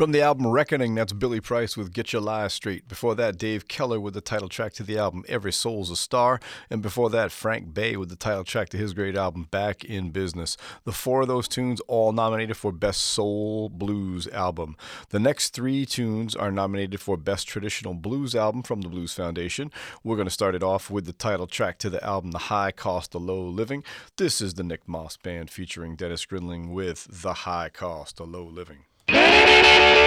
From the album Reckoning, that's Billy Price with Get Your Lies Straight*. Before that, Dave Keller with the title track to the album Every Soul's a Star. And before that, Frank Bey with the title track to his great album Back in Business. The four of those tunes all nominated for Best Soul Blues Album. The next three tunes are nominated for Best Traditional Blues Album from the Blues Foundation. We're going to start it off with the title track to the album The High Cost of Low Living. This is the Nick Moss Band featuring Dennis Gruenling with The High Cost of Low Living. Thank [laughs] you.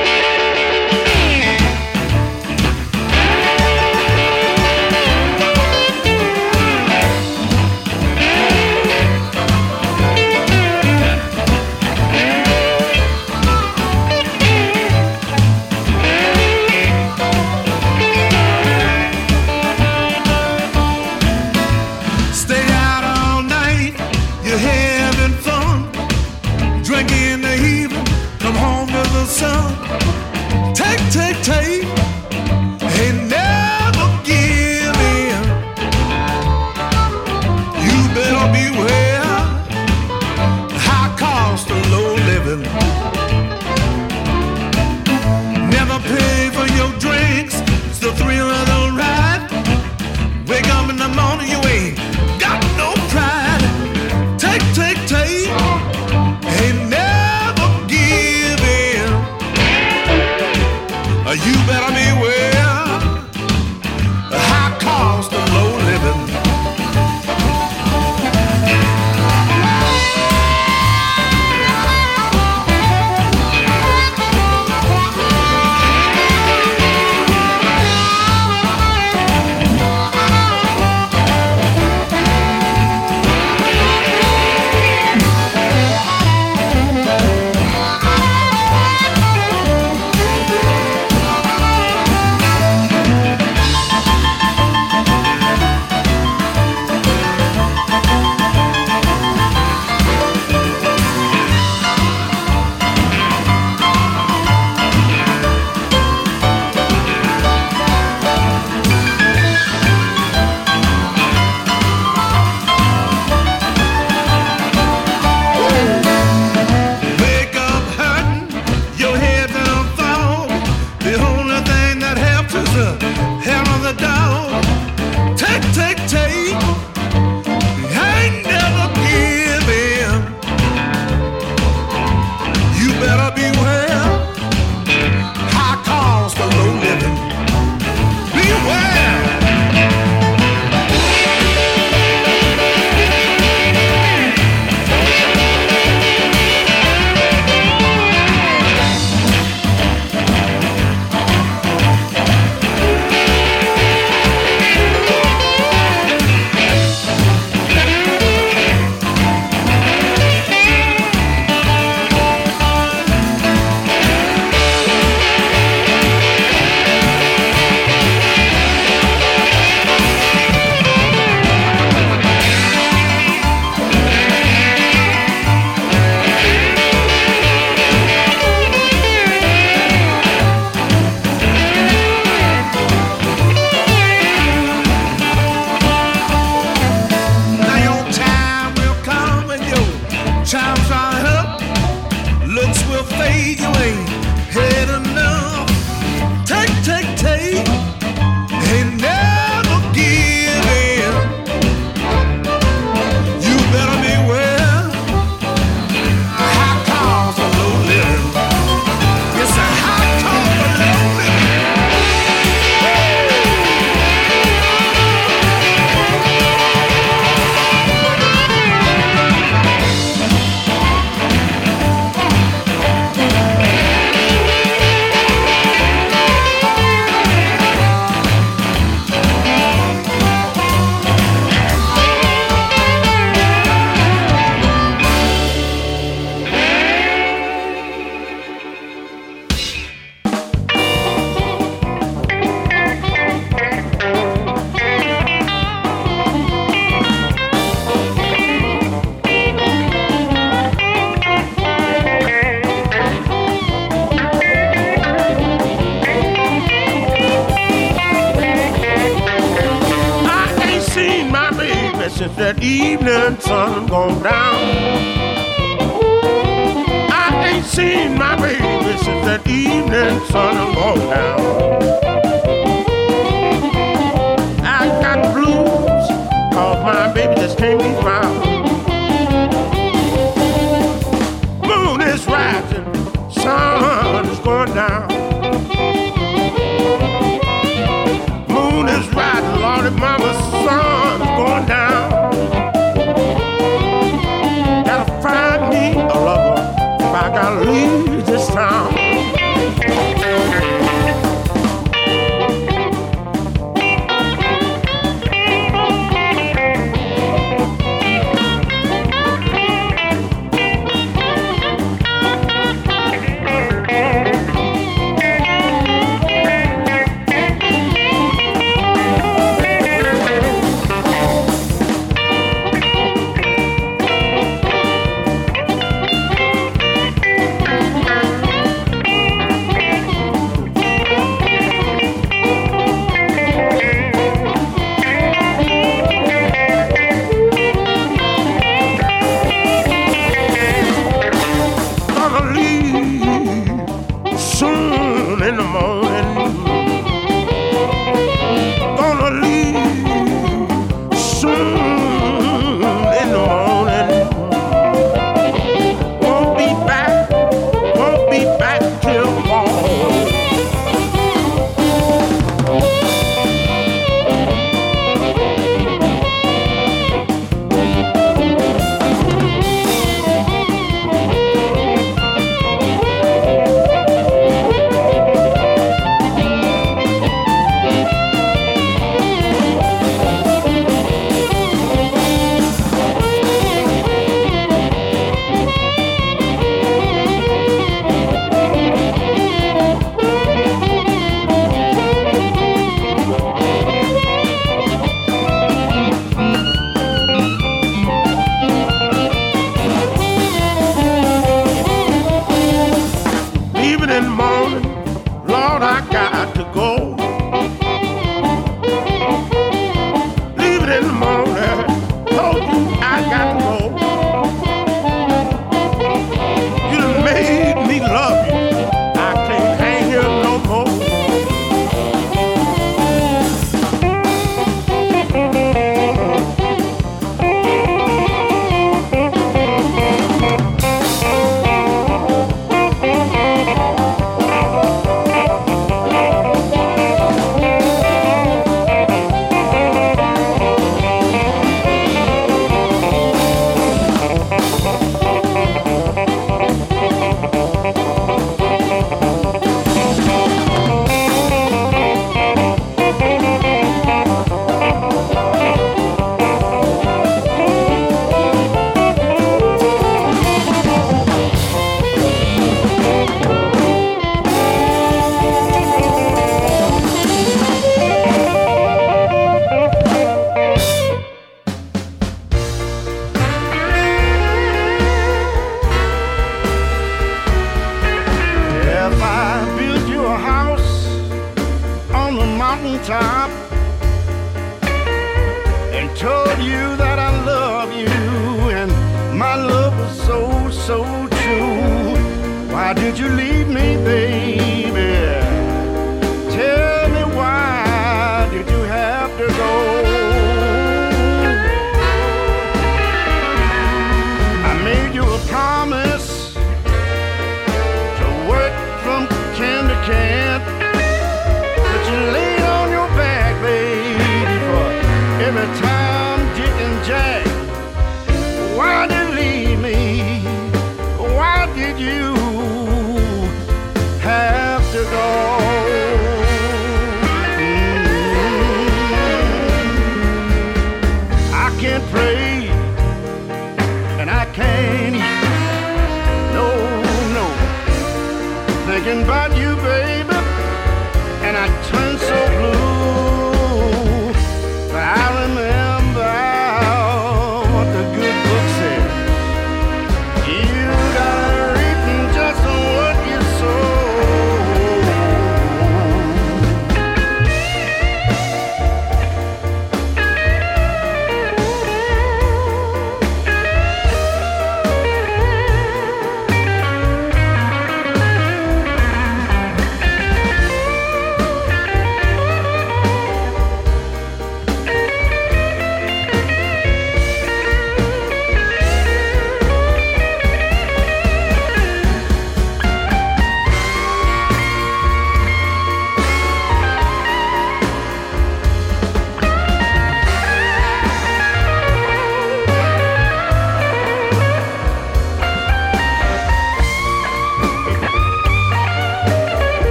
The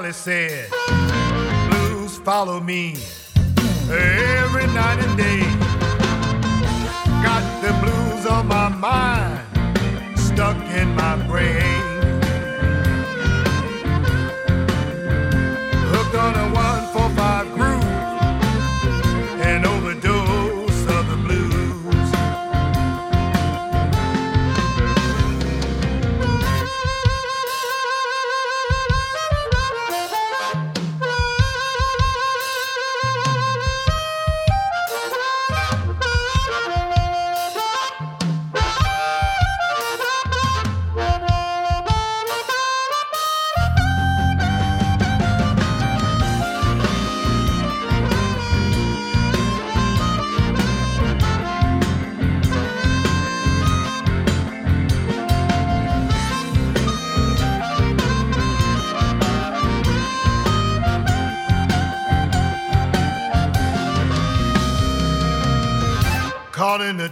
Charlie said. Blues follow me every night and day.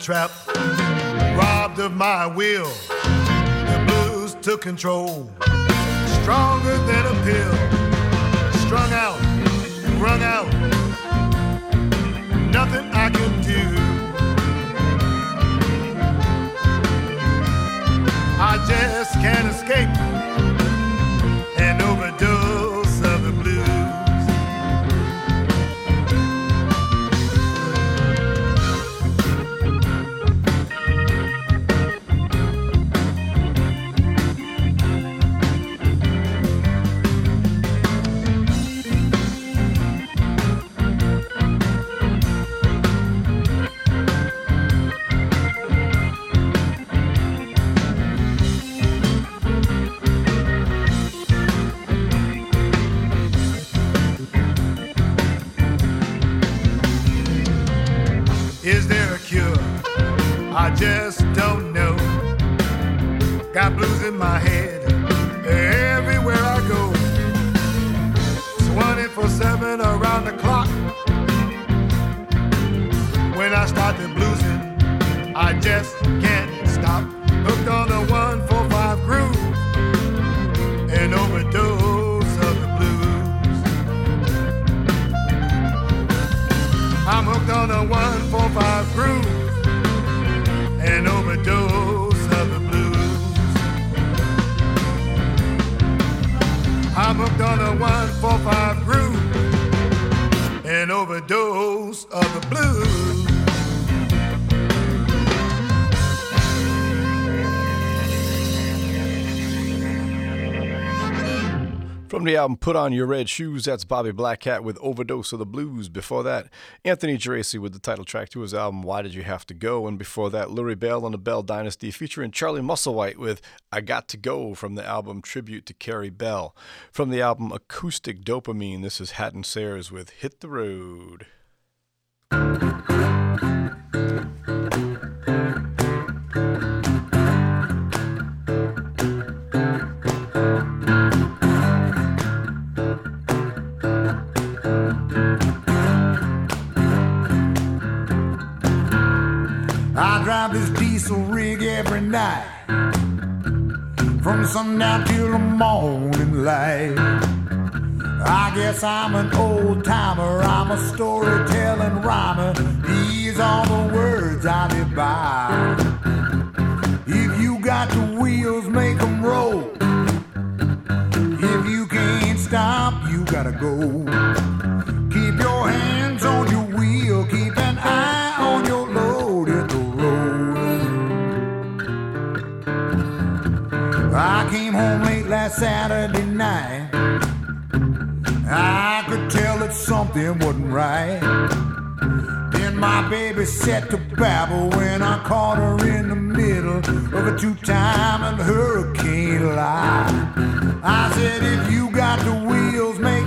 Trap, robbed of my will. The blues took control, stronger than a pill. Strung out, wrung out, nothing I can do. I just can't escape Put On Your Red Shoes, that's Bobby BlackHat with Overdose of the Blues. Before that, Anthony Geraci with the title track to his album Why Did You Have to Go? And before that, Lurrie Bell and the Bell Dynasty featuring Charlie Musselwhite with I Got to Go from the album Tribute to Carey Bell. From the album Acoustic Dopamine, this is Hadden Sayers with Hit the Road. Drive this diesel rig every night from sundown till the morning light. I guess I'm an old timer. I'm a storytelling rhymer. These are the words I by. If you got the wheels, make 'em roll. If you can't stop, you gotta go. I came home late last Saturday night. I could tell that something wasn't right. Then my baby set to babble when I caught her in the middle of a two-time hurricane lie. I said, if you got the wheels, make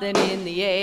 something in the air.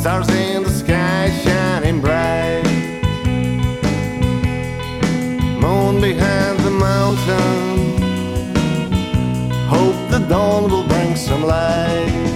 Stars in the sky shining bright. Moon behind the mountain. Hope the dawn will bring some light.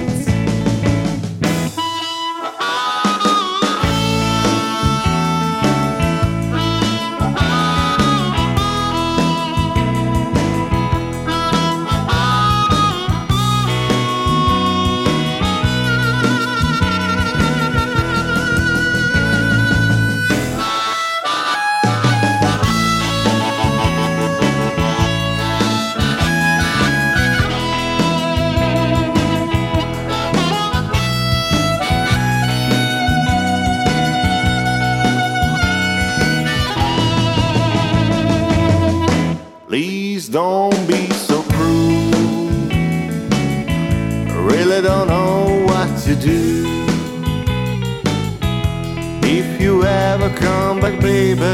Like, baby.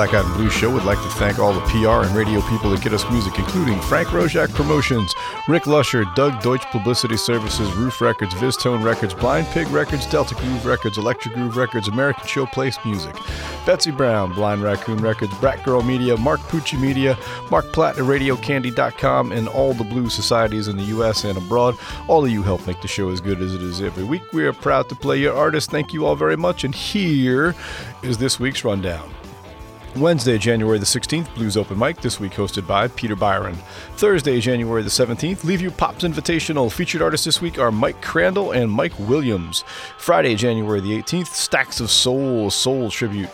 Like the Black Eyed and Blue Show would like to thank all the PR and radio people that get us music, including Frank Roszak Promotions, Rick Lusher, Doug Deutsch Publicity Services, Ruf Records, VizzTone Records, Blind Pig Records, Delta Groove Records, Electric Groove Records, American Showplace Music, Betsy Brown, Blind Raccoon Records, Brat Girl Media, Mark Pucci Media, Mark Platt at RadioCandy.com, and all the blues societies in the U.S. and abroad. All of you help make the show as good as it is every week. We are proud to play your artists. Thank you all very much. And here is this week's rundown. Wednesday, January the 16th, Blues Open Mic, this week hosted by Peter Byron. Thursday, January the 17th, Leave You Pops Invitational. Featured artists this week are Mike Crandall and Mike Williams. Friday, January the 18th, Stacks of Soul, Soul Tribute.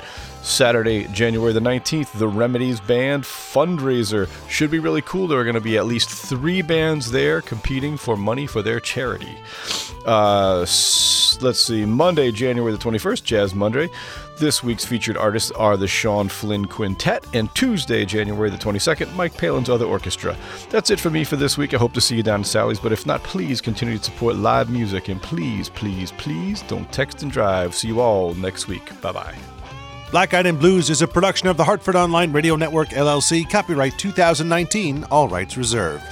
Saturday, January the 19th, the Remedies Band fundraiser. Should be really cool. There are going to be at least three bands there competing for money for their charity. Uh, let's see, Monday, January the 21st, Jazz Monday. This week's featured artists are the Sean Flynn Quintet, and Tuesday, January the 22nd, Mike Palin's Other Orchestra. That's it for me for this week. I hope to see you down at Sully's, but if not, please continue to support live music, and please, please, please don't text and drive. See you all next week. Bye bye. Black and Blues is a production of the Hartford Online Radio Network, LLC, copyright 2019, all rights reserved.